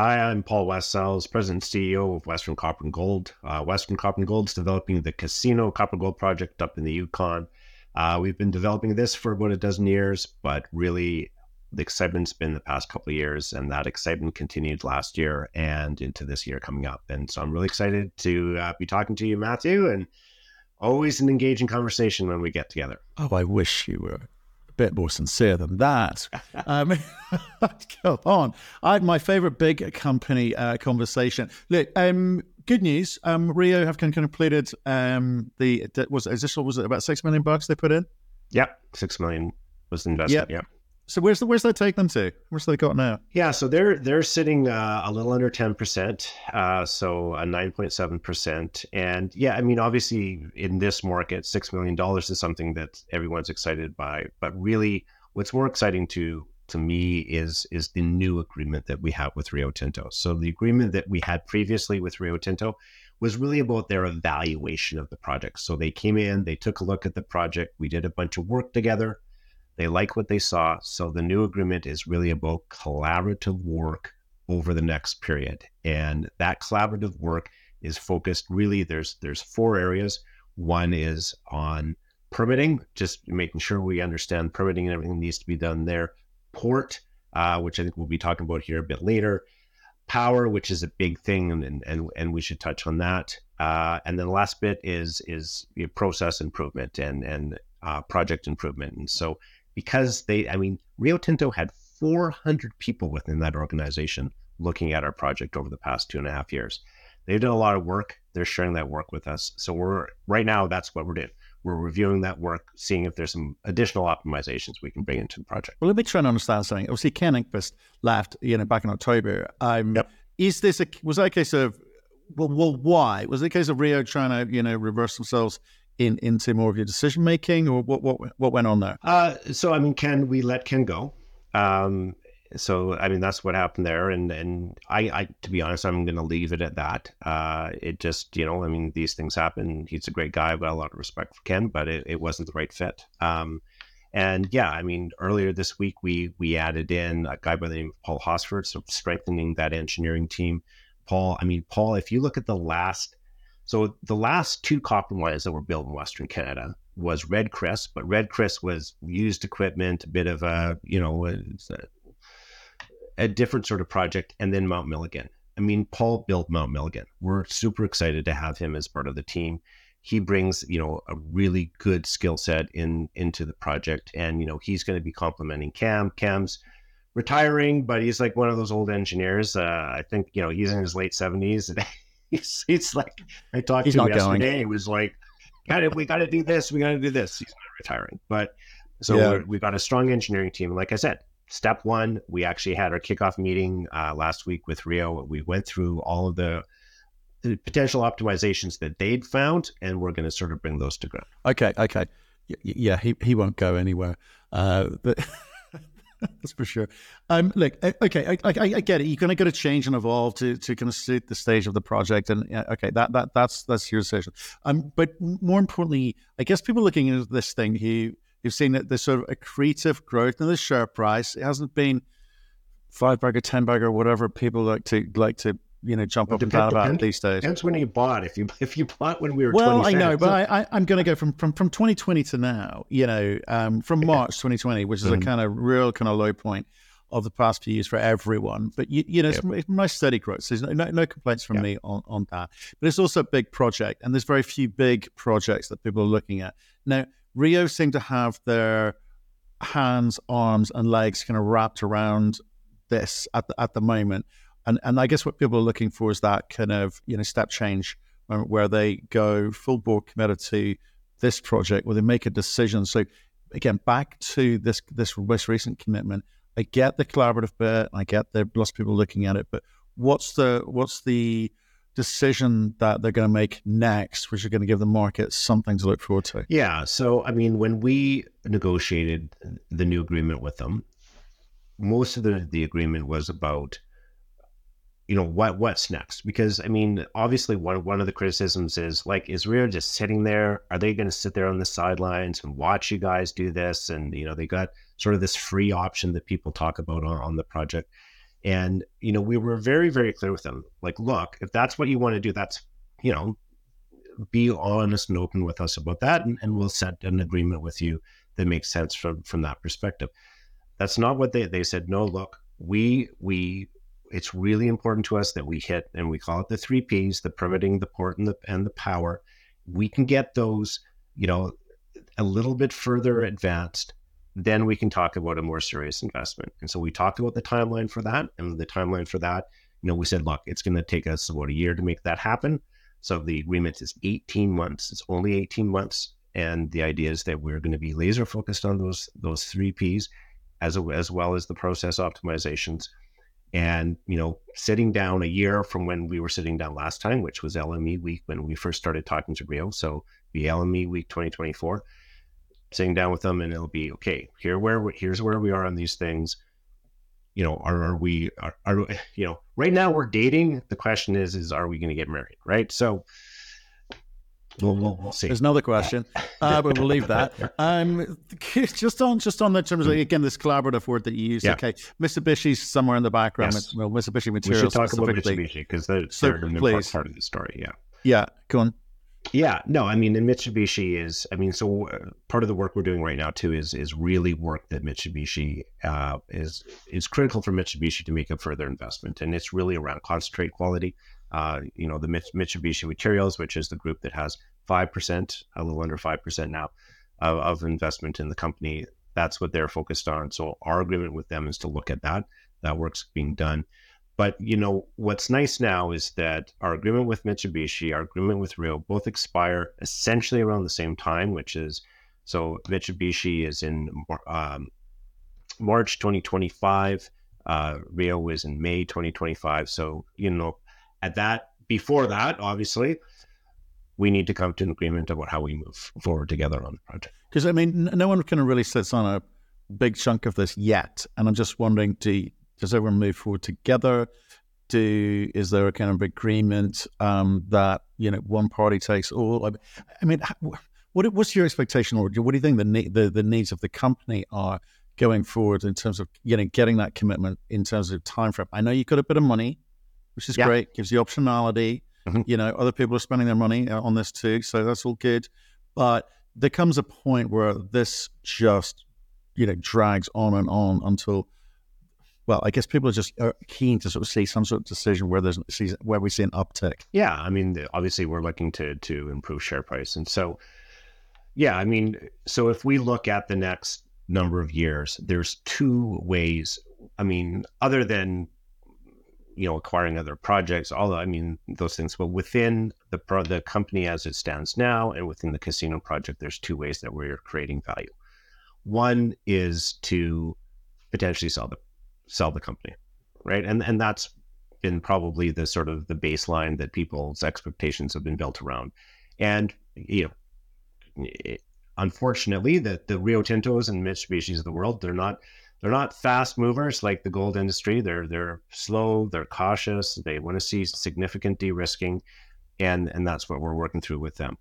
Hi, I'm Paul West-Sells, President and CEO of Western Copper and Gold. Uh, Western Copper and Gold is developing the Casino Copper Gold project up in the Yukon. Uh, we've been developing this for about a dozen years, but really the excitement's been the past couple of years, and that excitement continued last year and into this year coming up. And so I'm really excited to uh, be talking to you, Matthew, and always an engaging conversation when we get together. Oh, I wish you were bit more sincere than that. um, go on. I had my favorite big company uh, conversation. Look, um, good news. Um, Rio have kind of completed um, the was is this was it about six million bucks they put in? Yep, six million was the investment. Yep. yep. So where's the, where's that take them to? Where's they got now? Yeah, so they're they're sitting uh, a little under ten percent, uh, so a nine point seven percent. And yeah, I mean, obviously in this market, six million dollars is something that everyone's excited by. But really, what's more exciting to to me is is the new agreement that we have with Rio Tinto. So the agreement that we had previously with Rio Tinto was really about their evaluation of the project. So they came in, they took a look at the project, we did a bunch of work together they like what they saw. So the new agreement is really about collaborative work over the next period. And that collaborative work is focused really there's there's four areas. One is on permitting, just making sure we understand permitting and everything needs to be done there. Port, uh, which I think we'll be talking about here a bit later. Power, which is a big thing, and and and we should touch on that. Uh, and then the last bit is is process improvement and and uh, project improvement. And so because they, I mean, Rio Tinto had 400 people within that organization looking at our project over the past two and a half years. They've done a lot of work. They're sharing that work with us. So we're right now, that's what we're doing. We're reviewing that work, seeing if there's some additional optimizations we can bring into the project. Well, let me try and understand something. Obviously, Ken Engqvist left, you know, back in October. Um, yep. Is this a was that a case of well, well, why was it a case of Rio trying to you know reverse themselves in into more of your decision making, or what what what went on there? Uh, so I mean, Ken, we let Ken go. Um, so I mean, that's what happened there, and and I, I to be honest, I'm going to leave it at that. Uh, it just you know, I mean, these things happen. He's a great guy. I've got a lot of respect for Ken, but it, it wasn't the right fit. Um, and yeah, I mean, earlier this week we we added in a guy by the name of Paul Hosford, so strengthening that engineering team. Paul, I mean, Paul, if you look at the last so the last two copper mines that were built in Western Canada was Red Chris, but Red Chris was used equipment, a bit of a, you know, a, a different sort of project, and then Mount Milligan. I mean, Paul built Mount Milligan. We're super excited to have him as part of the team. He brings, you know, a really good skill set in into the project, and you know, he's going to be complementing Cam. Cam's retiring, but he's like one of those old engineers. Uh, I think you know he's in his late seventies. he's, he's like I talked he's to him yesterday. Going. He was like, "Got it. We got to do this. We got to do this." He's not retiring, but so yeah. we've got a strong engineering team. Like I said, step one, we actually had our kickoff meeting uh, last week with Rio. We went through all of the, the potential optimizations that they'd found, and we're going to sort of bring those to ground. Okay, okay, yeah, he he won't go anywhere. Uh, but That's for sure. Um, look, okay, I, I, I get it. You're going to get to change and evolve to, to kind of suit the stage of the project, and yeah, okay, that that that's that's your decision. Um, but more importantly, I guess people looking at this thing who who've seen that there's sort of accretive growth in the share price. It hasn't been five bagger, ten bagger, whatever people like to like to you know jump up and down about these days. Depends when you bought. If you if you bought when we were well, I know, but I, I am going to go from, from from 2020 to now. You know, um, from March 2020, which is mm-hmm. a kind of real kind of low point of the past few years for everyone. But you, you know, yep. it's, nice steady growth. So there's no, no, no complaints from yep. me on, on that. But it's also a big project, and there's very few big projects that people are looking at now. Rio seem to have their hands, arms, and legs kind of wrapped around this at the, at the moment and and I guess what people are looking for is that kind of you know step change where they go full board committed to this project, where they make a decision. So again, back to this this most recent commitment. I get the collaborative bit. I get there lots of people looking at it, but what's the what's the decision that they're going to make next, which are going to give the market something to look forward to? Yeah. So, I mean, when we negotiated the new agreement with them, most of the, the agreement was about you know what what's next because i mean obviously one one of the criticisms is like is Rio just sitting there are they going to sit there on the sidelines and watch you guys do this and you know they got sort of this free option that people talk about on, on the project And, you know, we were very, very clear with them like, look, if that's what you want to do, that's, you know, be honest and open with us about that. And, and we'll set an agreement with you that makes sense from, from that perspective. That's not what they, they said. No, look, we, we, it's really important to us that we hit, and we call it the three P's: the permitting, the port, and the and the power. We can get those, you know, a little bit further advanced then we can talk about a more serious investment. And so we talked about the timeline for that. And the timeline for that, you know, we said, look, it's going to take us about a year to make that happen. So the agreement is 18 months. It's only 18 months. And the idea is that we're going to be laser focused on those those three P's as, as well as the process optimizations. And, you know, sitting down a year from when we were sitting down last time, which was LME week when we first started talking to Rio. So the LME week 2024 sitting down with them and it'll be okay here where we, here's where we are on these things. You know are, are we are, are you know right now we're dating. The question is is are we going to get married right? So We'll, we'll, we'll, see. There's another question, uh, but we'll leave that. Um, just on just on the terms of again this collaborative word that you use. Yeah. Okay, Mitsubishi's somewhere in the background. Yes. Well, Mitsubishi Materials. We should talk about Mitsubishi because they're, so, they're an important part of the story. Yeah. Yeah. Go on. Yeah, no, I mean, and Mitsubishi is, I mean, so uh, part of the work we're doing right now too is is really work that Mitsubishi uh, is is critical for Mitsubishi to make a further investment, and it's really around concentrate quality. Uh, you know, the Mitsubishi Materials, which is the group that has five percent, a little under five percent now, of, of investment in the company. That's what they're focused on. So our agreement with them is to look at that. That work's being done. But you know what's nice now is that our agreement with Mitsubishi, our agreement with Rio, both expire essentially around the same time, which is so Mitsubishi is in um, March 2025. Uh, Rio is in May 2025. So you know at that before that, obviously, we need to come to an agreement about how we move forward together on the project. Because I mean, no one kind of really sits on a big chunk of this yet, and I'm just wondering, do does everyone move forward together? Do is there a kind of agreement um, that you know one party takes all? I mean, what what's your expectation, or what do you think the the, the needs of the company are going forward in terms of you know getting that commitment in terms of time frame? I know you've got a bit of money, which is yeah. great, gives you optionality. Mm-hmm. You know, other people are spending their money uh, on this too, so that's all good. But there comes a point where this just you know drags on and on until well, I guess people are just are keen to sort of see some sort of decision where there's where we see an uptick. Yeah, I mean, obviously we're looking to to improve share price, and so yeah, I mean, so if we look at the next number of years, there's two ways. I mean, other than you know acquiring other projects, all I mean those things, but within the pro, the company as it stands now, and within the casino project, there's two ways that we're creating value. One is to potentially sell the sell the company, right? And and that's been probably the sort of the baseline that people's expectations have been built around. And you know, it, unfortunately, that the Rio Tintos and Mitsubishi's of the world, they're not they're not fast movers like the gold industry. They're they're slow, they're cautious. They want to see significant de-risking, and and that's what we're working through with them.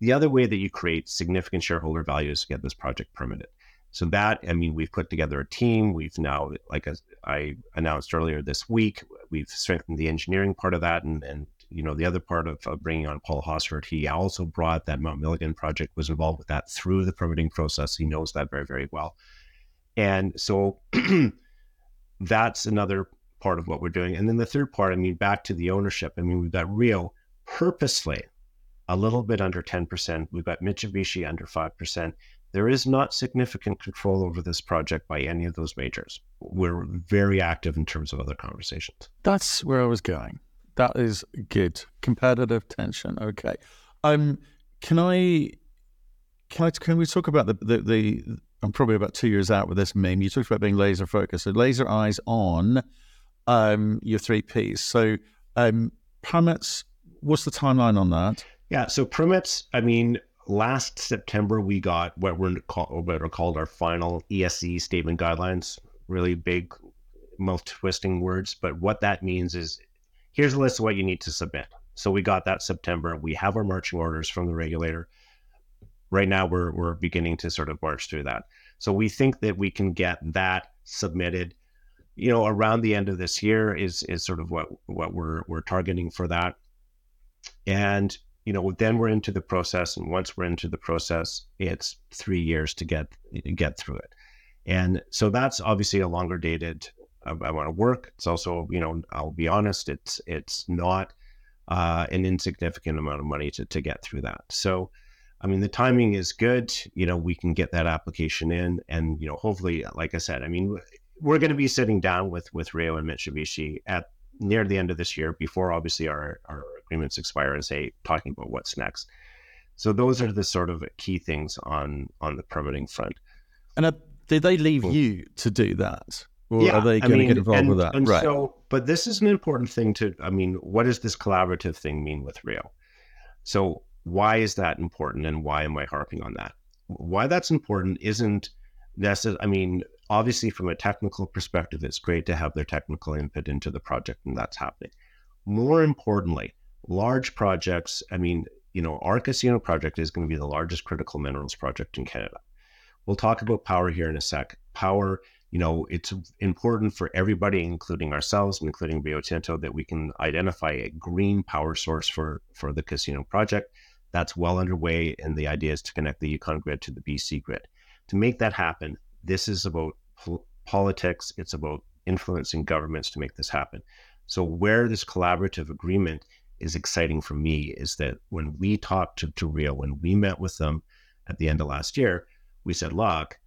The other way that you create significant shareholder value is to get this project permitted. So that, I mean, we've put together a team. We've now, like as I announced earlier this week, we've strengthened the engineering part of that, and and you know the other part of, bringing on Paul Hosford. He also brought that Mount Milligan project, was involved with that through the permitting process. He knows that very very well, and so that's another part of what we're doing. And then the third part, I mean, back to the ownership. I mean, we've got Rio purposely a little bit under 10%. We've got Mitsubishi under 5%. There is not significant control over this project by any of those majors. We're very active in terms of other conversations. That's where I was going. That is good. Competitive tension. Okay. Um, can I can I can we talk about the, the, the I'm probably about two years out with this meme. You talked about being laser focused. So laser eyes on um, your three Ps. So um, permits, what's the timeline on that? Yeah, so permits, I mean, last September, we got what we're called, what are called our final ESE statement guidelines. Really big, mouth twisting words, but what that means is here's a list of what you need to submit. So we got that September. We have our marching orders from the regulator. Right now, we're we're beginning to sort of march through that. So we think that we can get that submitted you know, around the end of this year is is sort of what what we're we're targeting for that. And you know, then we're into the process, and once we're into the process, it's three years to get get through it. And so that's obviously a longer dated amount of work. It's also, you know, I'll be honest, it's it's not uh, an insignificant amount of money to to get through that. So, I mean, the timing is good. You know, we can get that application in, and you know, hopefully, like I said, I mean, we're going to be sitting down with with Rio and Mitsubishi at near the end of this year, before obviously our our agreements expire, and say talking about what's next. So those are the sort of key things on on the permitting front. And uh, did they leave you to do that? Or yeah, are they going I mean, to get involved and, with that? right. So, but this is an important thing to, I mean, what does this collaborative thing mean with Rio? So, why is that important and why am I harping on that? Why that's important isn't necessarily, I mean, obviously, from a technical perspective, it's great to have their technical input into the project and that's happening. More importantly, large projects, I mean, you know, our casino project is going to be the largest critical minerals project in Canada. We'll talk about power here in a sec. Power you know, it's important for everybody, including ourselves, and including Rio Tinto, that we can identify a green power source for for the casino project. That's well underway, and the idea is to connect the Yukon grid to the BC grid. To make that happen, this is about pol- politics. It's about influencing governments to make this happen. So, where this collaborative agreement is exciting for me is that when we talked to, to Rio, when we met with them at the end of last year, we said, look,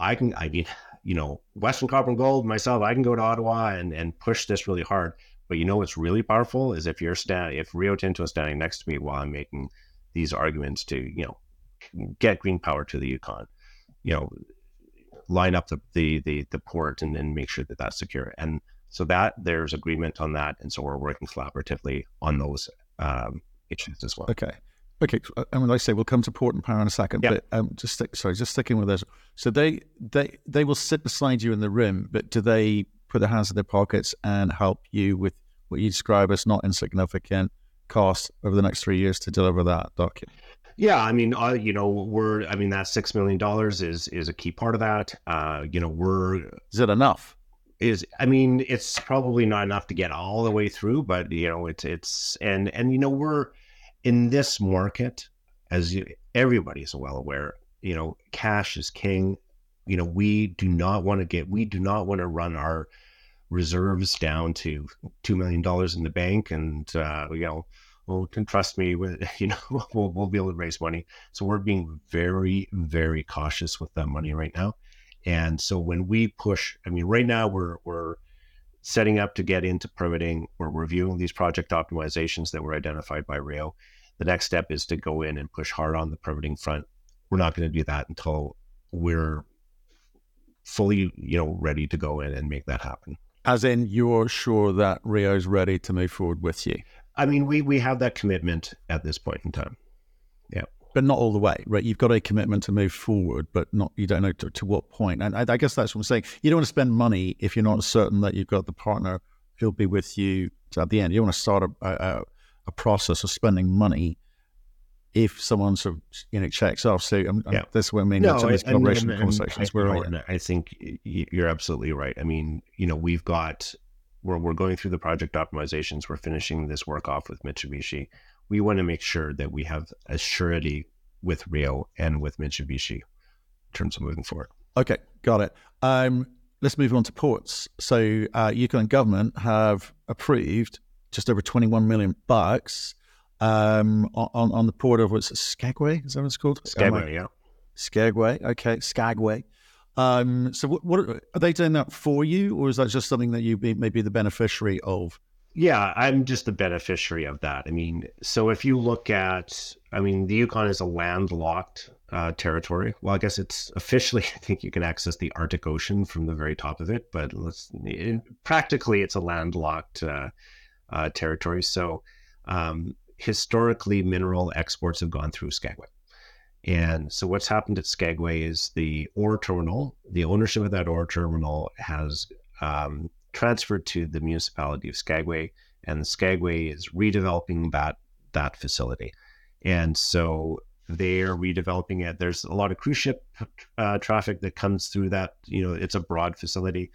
I can, I mean, you know, Western Copper and Gold, myself, I can go to Ottawa and, and push this really hard. But you know what's really powerful is if you're stand if Rio Tinto is standing next to me while I'm making these arguments to, you know, get green power to the Yukon, you know, line up the the the, the port and then make sure that that's secure. And so that there's agreement on that, and so we're working collaboratively on those um, issues as well. Okay. Okay, and when I say we'll come to port and power in a second, but um, just stick, sorry, just sticking with this. So they they they will sit beside you in the room, but do they put their hands in their pockets and help you with what you describe as not insignificant costs over the next three years to deliver that document? Yeah, I mean, uh, you know, we're I mean that six million dollars is is a key part of that. Uh, you know, we're is it enough? Is I mean, it's probably not enough to get all the way through, but you know, it's it's and and you know we're in this market, as you, everybody is well aware, you know, cash is king. You know, we do not want to get, we do not want to run our reserves down to $2 million in the bank. And, uh, you know, well, can trust me with, you know, we'll, we'll be able to raise money. So we're being very, very cautious with that money right now. And so when we push, I mean, right now we're, we're, setting up to get into permitting. We're reviewing these project optimizations that were identified by Rio. The next step is to go in and push hard on the permitting front. We're not going to do that until we're fully, you know, ready to go in and make that happen. As in, you're sure that Rio's ready to move forward with you. I mean, we we have that commitment at this point in time. Yeah but not all the way, right? You've got a commitment to move forward, but not you don't know to, to what point. And I, I, guess that's what I'm saying. You don't want to spend money if you're not certain that you've got the partner who'll be with you at the end. You want to start a, a, a process of spending money if someone sort of you know checks off. So um, yeah. that's what I mean. No, these collaboration and, conversations. I, we're on I think you're absolutely right. I mean, you know, we've got we're we're going through the project optimizations. We're finishing this work off with Mitsubishi we want to make sure that we have a surety with Rio and with Mitsubishi in terms of moving forward. Okay, got it. Um, let's move on to ports. So, uh, Yukon government have approved just over 21 million bucks um, on, on the port of what's it, Skagway? Is that what it's called? Skagway, yeah. Skagway, okay, Skagway. Um, so, what, what, are they doing that for you, or is that just something that you be, may be the beneficiary of? Yeah, I'm just the beneficiary of that. I mean, so if you look at, I mean, the Yukon is a landlocked uh, territory. Well, I guess it's officially, I think you can access the Arctic Ocean from the very top of it, but let's it, practically it's a landlocked uh, uh, territory. So um, historically, mineral exports have gone through Skagway. And so what's happened at Skagway is the ore terminal, the ownership of that ore terminal has um, transferred to the municipality of Skagway, and Skagway is redeveloping that that facility. And so they are redeveloping it. There's a lot of cruise ship uh, traffic that comes through that. You know, it's a broad facility.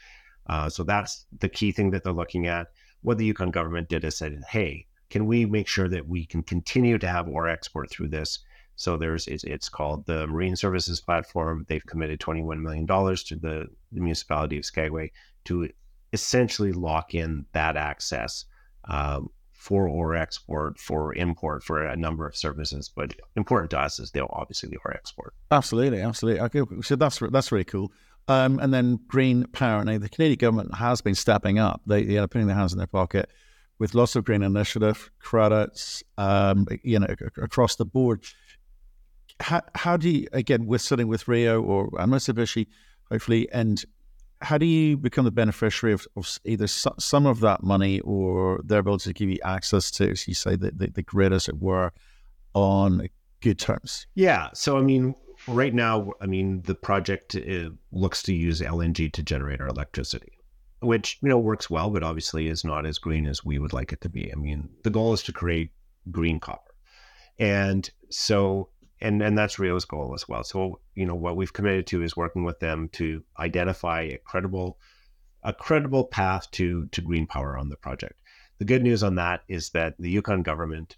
Uh, so that's the key thing that they're looking at. What the Yukon government did is said, hey, can we make sure that we can continue to have ore export through this? So there's it's, called the Marine Services Platform. They've committed $21 million to the, the municipality of Skagway to essentially lock in that access um, for ore export, for import, for a number of services. But important to us is they'll obviously the ore export. Absolutely, absolutely. Okay, so that's that's really cool. Um, and then green power. Now the Canadian government has been stepping up. They, are putting their hands in their pocket with lots of green initiative credits, um, you know, across the board. How, how do you again? We're sitting with Rio or Mitsubishi, hopefully, and how do you become the beneficiary of, of either some of that money or their ability to give you access to, as you say, the, the, the grid, as it were, on good terms? Yeah. So, I mean, right now, I mean, the project uh, looks to use LNG to generate our electricity, which, you know, works well, but obviously is not as green as we would like it to be. I mean, the goal is to create green copper. And so and and that's Rio's goal as well. So you know what we've committed to is working with them to identify a credible a credible path to to green power on the project. The good news on that is that the Yukon government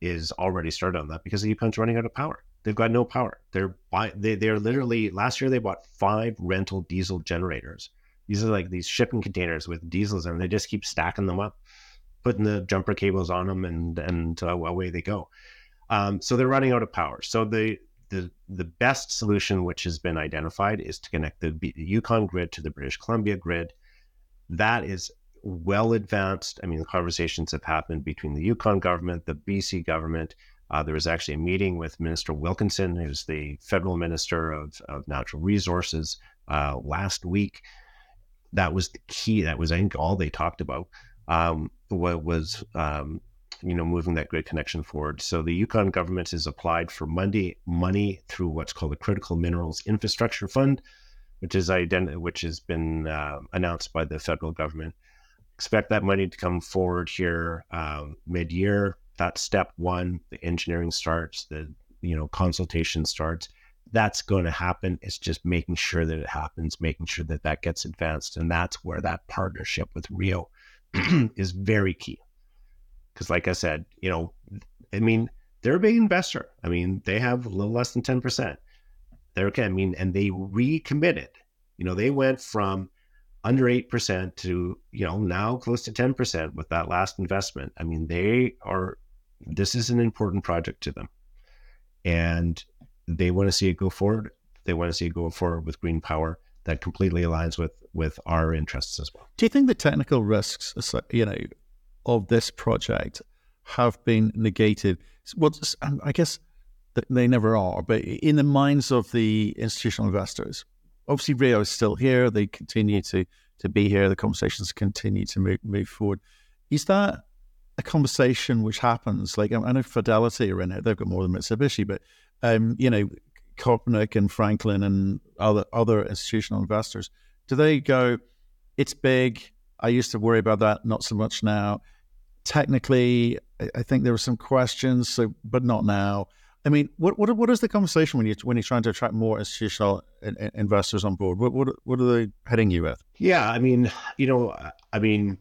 is already started on that because the Yukon's running out of power. They've got no power. They're buy, they they're literally last year they bought five rental diesel generators. These are like these shipping containers with diesels and they just keep stacking them up, putting the jumper cables on them, and and uh, away they go. Um, so they're running out of power. So the the the best solution, which has been identified, is to connect the, the Yukon grid to the British Columbia grid. That is well advanced. I mean, the conversations have happened between the Yukon government, the BC government. Uh, there was actually a meeting with Minister Wilkinson, who's the federal minister of, of natural resources, uh, last week. That was the key. That was, I think, all they talked about. Um, was um, you know, moving that grid connection forward. So the Yukon government has applied for money money through what's called the Critical Minerals Infrastructure Fund, which is ident- which has been uh, announced by the federal government. Expect that money to come forward here um, mid year. That's step one. The engineering starts. The you know consultation starts. That's going to happen. It's just making sure that it happens, making sure that that gets advanced, and that's where that partnership with Rio is very key. Because, like I said, you know, I mean, they're a big investor. I mean, they have a little less than 10%. They're okay. I mean, and they recommitted. You know, they went from under 8% to, you know, now close to 10% with that last investment. I mean, they are, this is an important project to them. And they want to see it go forward. They want to see it go forward with green power that completely aligns with with our interests as well. Do you think the technical risks, you know, of this project have been negated. Well, I guess they never are, but in the minds of the institutional investors, obviously Rio is still here. They continue to to be here. The conversations continue to move, move forward. Is that a conversation which happens? Like I know Fidelity are in it; they've got more than Mitsubishi, but um, you know, Kopernik and Franklin and other other institutional investors. Do they go? It's big. I used to worry about that, not so much now. Technically, I think there were some questions, so but not now. I mean, what what what is the conversation when you when you're trying to attract more institutional in, in investors on board? What what what are they heading you with? Yeah, I mean, you know, I mean,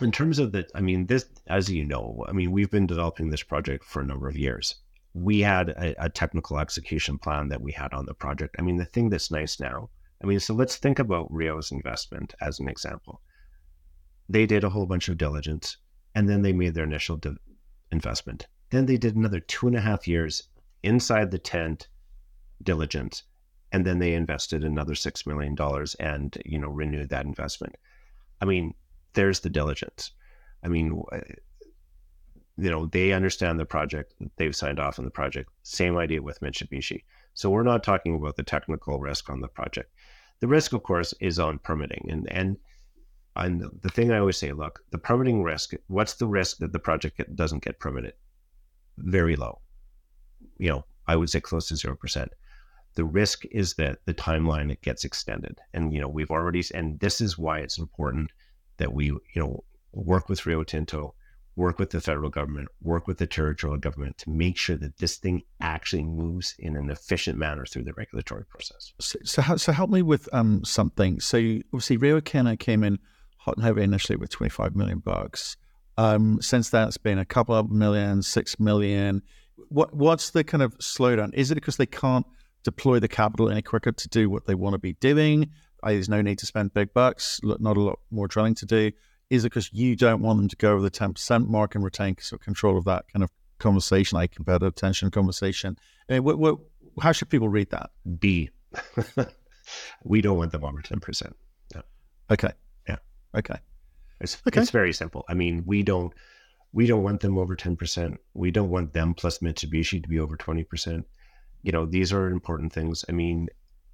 in terms of the, I mean, this, as you know, I mean, we've been developing this project for a number of years. We had a, a technical execution plan that we had on the project. I mean, the thing that's nice now, I mean, so let's think about Rio's investment as an example they did a whole bunch of diligence and then they made their initial investment. Then they did another two and a half years inside the tent diligence. And then they invested another $6 million and, you know, renewed that investment. I mean, there's the diligence. I mean, you know, they understand the project. They've signed off on the project. Same idea with Mitsubishi. So we're not talking about the technical risk on the project. The risk, of course, is on permitting. And, and and the thing I always say, look, the permitting risk, what's the risk that the project doesn't get permitted? Very low. You know, I would say close to 0%. The risk is that the timeline it gets extended. And, you know, we've already, and this is why it's important that we, you know, work with Rio Tinto, work with the federal government, work with the territorial government to make sure that this thing actually moves in an efficient manner through the regulatory process. So, so, so help me with um, something. So, obviously, Rio Tinto came in hot and heavy initially with 25 million bucks. Um, since that's been a couple of million, six million. What what's the kind of slowdown? Is it because they can't deploy the capital any quicker to do what they want to be doing? There's no need to spend big bucks, not a lot more drilling to do. Is it because you don't want them to go over the 10% mark and retain control of that kind of conversation, like competitive tension conversation? I mean, what, what, how should people read that? B. we don't want them over 10%. Yeah. Okay. Yeah. Okay. It's, okay. it's very simple. I mean, we don't we don't want them over 10%. We don't want them plus Mitsubishi to be over 20%. You know, these are important things. I mean,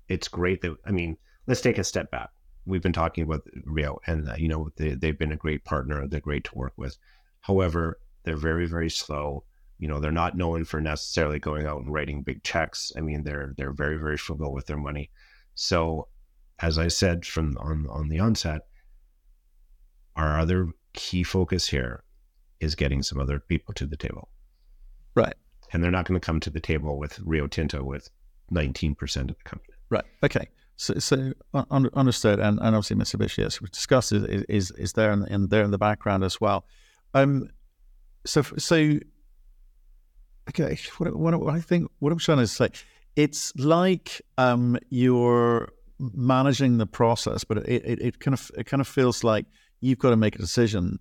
it's great that I mean, let's take a step back. We've been talking about Rio, and uh, you know they, they've been a great partner. They're great to work with. However, they're very very slow. You know, they're not known for necessarily going out and writing big checks. I mean, they're they're very very frugal with their money. So, as I said from on on the onset, our other key focus here is getting some other people to the table. Right. And they're not going to come to the table with Rio Tinto with 19% of the company. Right. Okay. So, so understood, and, and obviously Mitsubishi, as we discussed, is is, is there in, in, there in the background as well. Um, so so okay, what, what, what I think what I'm trying to say, it's like um, you're managing the process, but it, it, it kind of it kind of feels like you've got to make a decision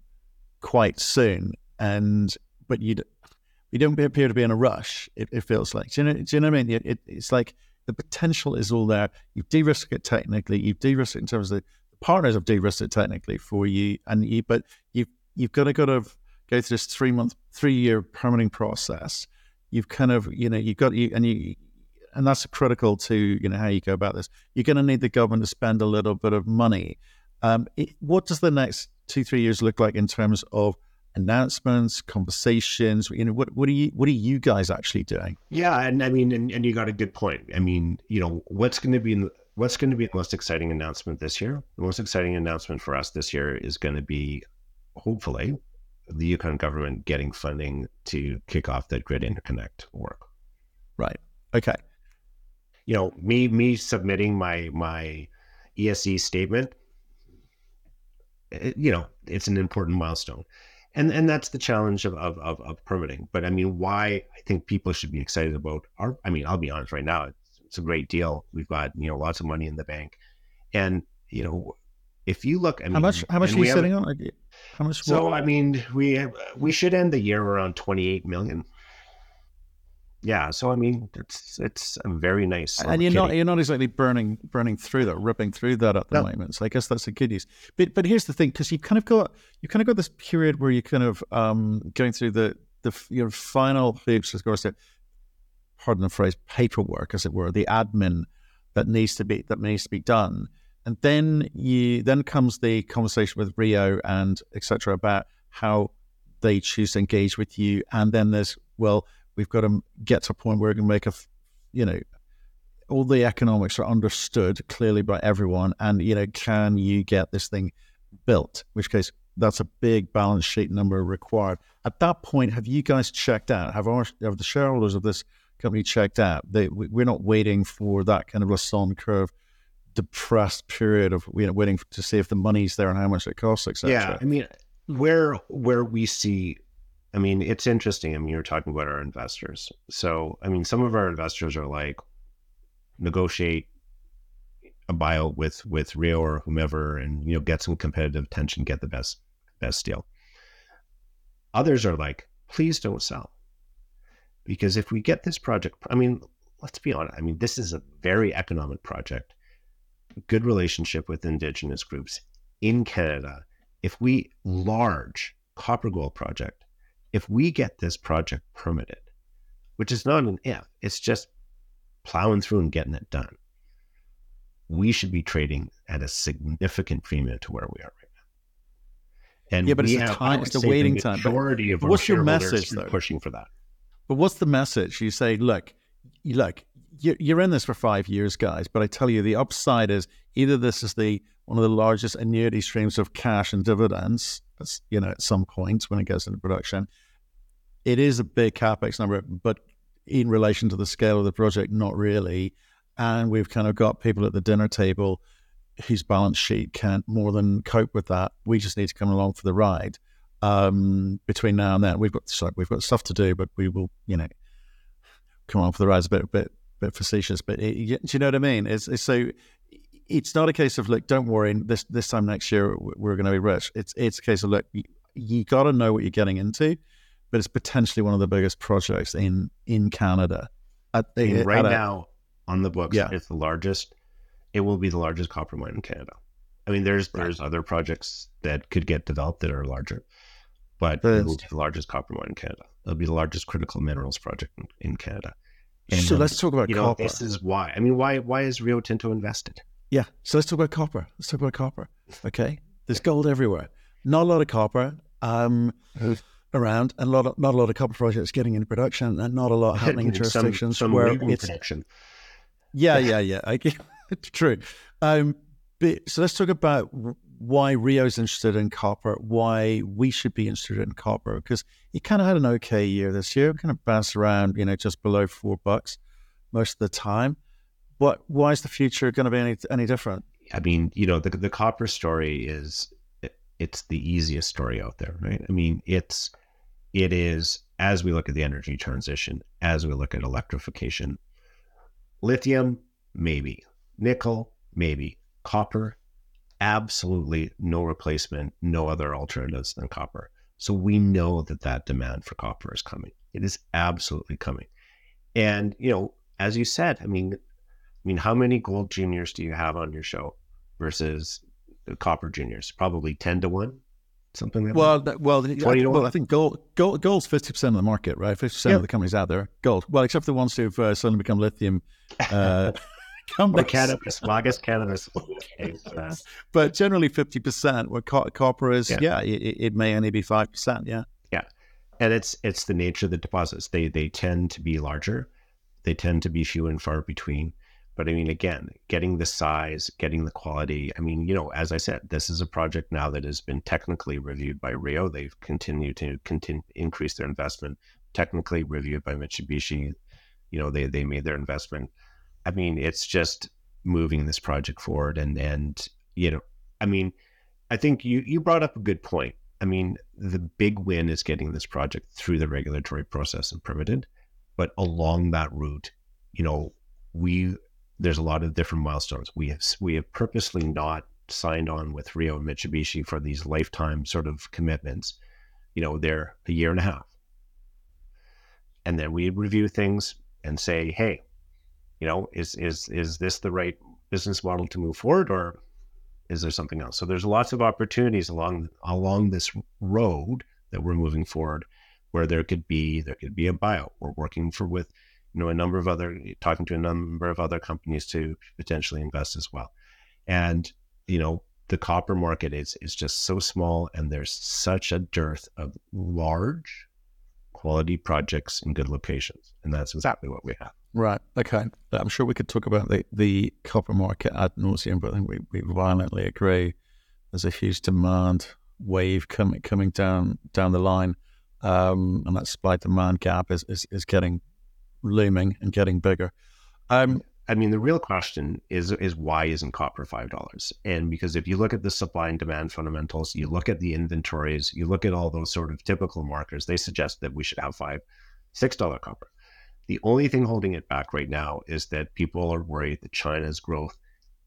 quite soon, and but you you don't appear to be in a rush. It, it feels like do you know do you know what I mean? It, it's like the potential is all there. You've de-risked it technically. You've de-risked it in terms of the, partners have de-risked it technically for you, and you, but you've you've got to go to go through this three month, three year permitting process. You've kind of you know you've got you and you and that's critical to you know how you go about this. You're going to need the government to spend a little bit of money. Um, it, what does the next two three years look like in terms of announcements, conversations? You know, what what are you what are you guys actually doing? Yeah, and I mean, and, and you got a good point. I mean, you know, what's going to be in the, what's going to be the most exciting announcement this year? The most exciting announcement for us this year is going to be, hopefully, the Yukon government getting funding to kick off that grid interconnect work. Right. Okay. You know, me me submitting my my ESE statement. It, you know, it's an important milestone and and that's the challenge of, of, of, of, permitting. But I mean, why I think people should be excited about our. I mean, I'll be honest right now, it's, it's a great deal. We've got you know lots of money in the bank, and you know if you look, I mean, how much how much are you sitting on? How much? So I mean, we we should end the year around twenty eight million yeah, so I mean, it's it's a very nice. And you're kitty. not you're not exactly burning burning through that, ripping through that at the no. moment. So I guess that's a good use. But but here's the thing, because you kind of got you kind of got this period where you're kind of um going through the the your final hoops, of course, pardon the phrase, paperwork, as it were, the admin that needs to be that needs to be done, and then you then comes the conversation with Rio and etc. about how they choose to engage with you, and then there's well We've got to get to a point where we can make a, you know, all the economics are understood clearly by everyone. And, you know, can you get this thing built? In which case, that's a big balance sheet number required. At that point, have you guys checked out? Have, our, have the shareholders of this company checked out? They, we're not waiting for that kind of Lassonde curve depressed period of you know waiting to see if the money's there and how much it costs, etc. Yeah, I mean, where where we see I mean, it's interesting. I mean, you're talking about our investors. So, I mean, some of our investors are like, negotiate a buyout with with Rio or whomever, and you know, get some competitive tension, get the best best deal. Others are like, please don't sell, because if we get this project, I mean, let's be honest. I mean, this is a very economic project. Good relationship with indigenous groups in Canada. If we large copper gold project if we get this project permitted, which is not an if, it's just plowing through and getting it done, we should be trading at a significant premium to where we are right now. And yeah, but it's the time, it's the waiting time. Majority of what's your message though? Pushing for that. But what's the message? You say, look, look, you're in this for five years, guys. But I tell you, the upside is either this is the one of the largest annuity streams of cash and dividends. You know, at some point when it goes into production, it is a big capex number, but in relation to the scale of the project, not really. And we've kind of got people at the dinner table whose balance sheet can't more than cope with that. We just need to come along for the ride. Um, between now and then, we've got sorry, we've got stuff to do, but we will, you know, come along for the ride. It's a bit, bit, bit facetious, but it, do you know what I mean? It's, it's so it's not a case of look, don't worry, this this time next year we're going to be rich. It's it's a case of look, you, you got to know what you're getting into, but it's potentially one of the biggest projects in in Canada. At, right at now, on the books, yeah. it's the largest. It will be the largest copper mine in Canada. I mean, there's right. there's other projects that could get developed that are larger, but it will be the largest copper mine in Canada. It'll be the largest critical minerals project in, in Canada. And, so let's talk about copper. Know, this is why. I mean, why why is Rio Tinto invested? Yeah. So let's talk about copper. Let's talk about copper. Okay. There's gold everywhere. Not a lot of copper um, around, and a lot of, not a lot of copper projects getting into production, and not a lot happening in jurisdictions some, some where it's production. Yeah, yeah, yeah. I, true. Um, but, so let's talk about why Rio's interested in copper, why we should be interested in copper, because it kind of had an okay year this year, kind of bounced around, you know, just below four bucks most of the time. What? Why is the future going to be any any different? I mean, you know, the the copper story is it's the easiest story out there, right? I mean, it's it is as we look at the energy transition, as we look at electrification, lithium maybe, nickel maybe, copper absolutely no replacement, no other alternatives than copper. So we know that that demand for copper is coming. It is absolutely coming. And, you know, as you said, I mean, I mean, how many gold juniors do you have on your show versus the copper juniors? Probably 10 to 1, something like well, that. Well, I, well, I think gold, gold gold's 50% of the market, right? 50% yep. of the companies out there, gold. Well, except for the ones who've uh, suddenly become lithium uh. Or cannabis. Well, I guess cannabis. but generally 50%, where co- copper is, yeah, yeah it, it, may only be 5%, yeah. Yeah. And it's it's the nature of the deposits. They they tend to be larger. They tend to be few and far between. But I mean, again, getting the size, getting the quality. I mean, you know, as I said, this is a project now that has been technically reviewed by Rio. They've continued to continue increase their investment. Technically reviewed by Mitsubishi. You know, they they made their investment. I mean, it's just moving this project forward, and and you know, I mean, I think you you brought up a good point. I mean, the big win is getting this project through the regulatory process and permitted, but along that route, you know, we there's a lot of different milestones. We have we have purposely not signed on with Rio and Mitsubishi for these lifetime sort of commitments. You know, they're a year and a half. And then we review things and say, hey, you know, is is is this the right business model to move forward or is there something else? So there's lots of opportunities along along this road that we're moving forward where there could be there could be a buyout. We're working for with you know a number of other talking to a number of other companies to potentially invest as well. And you know the copper market is is just so small and there's such a dearth of large quality projects in good locations. And that's exactly what we have. Right. Okay. I'm sure we could talk about the, the copper market ad nauseum but i think we, we violently agree there's a huge demand wave coming coming down down the line. Um, and that supply demand gap is, is, is getting looming and getting bigger. Um, I mean, the real question is is why isn't copper five dollars? And because if you look at the supply and demand fundamentals, you look at the inventories, you look at all those sort of typical markers, they suggest that we should have five, six dollar copper. The only thing holding it back right now is that people are worried that China's growth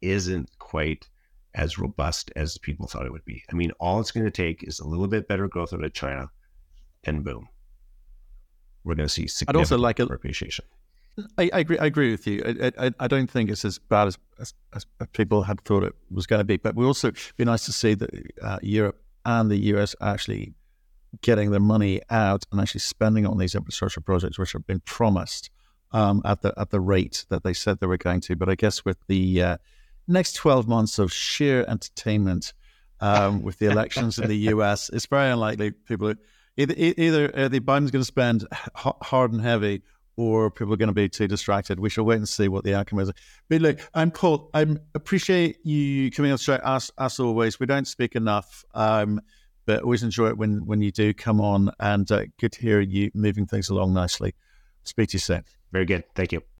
isn't quite as robust as people thought it would be. I mean, all it's going to take is a little bit better growth out of China, and boom, we're going to see significant I'd also like a, appreciation. I, I, agree. I agree with you. I, I, I don't think it's as bad as, as, as, people had thought it was going to be. But we also be nice to see that uh, Europe and the US actually getting their money out and actually spending on these infrastructure projects, which have been promised um, at the at the rate that they said they were going to. But I guess with the uh, next twelve months of sheer entertainment um, with the elections in the US, it's very unlikely people. Are, either uh, the Biden's going to spend hard and heavy, or people are going to be too distracted. We shall wait and see what the outcome is. But look, I'm Paul. I appreciate you coming on straight. As, as always, we don't speak enough, um, but always enjoy it when when you do come on. And uh, good to hear you moving things along nicely. Speak to you soon. Very good. Thank you.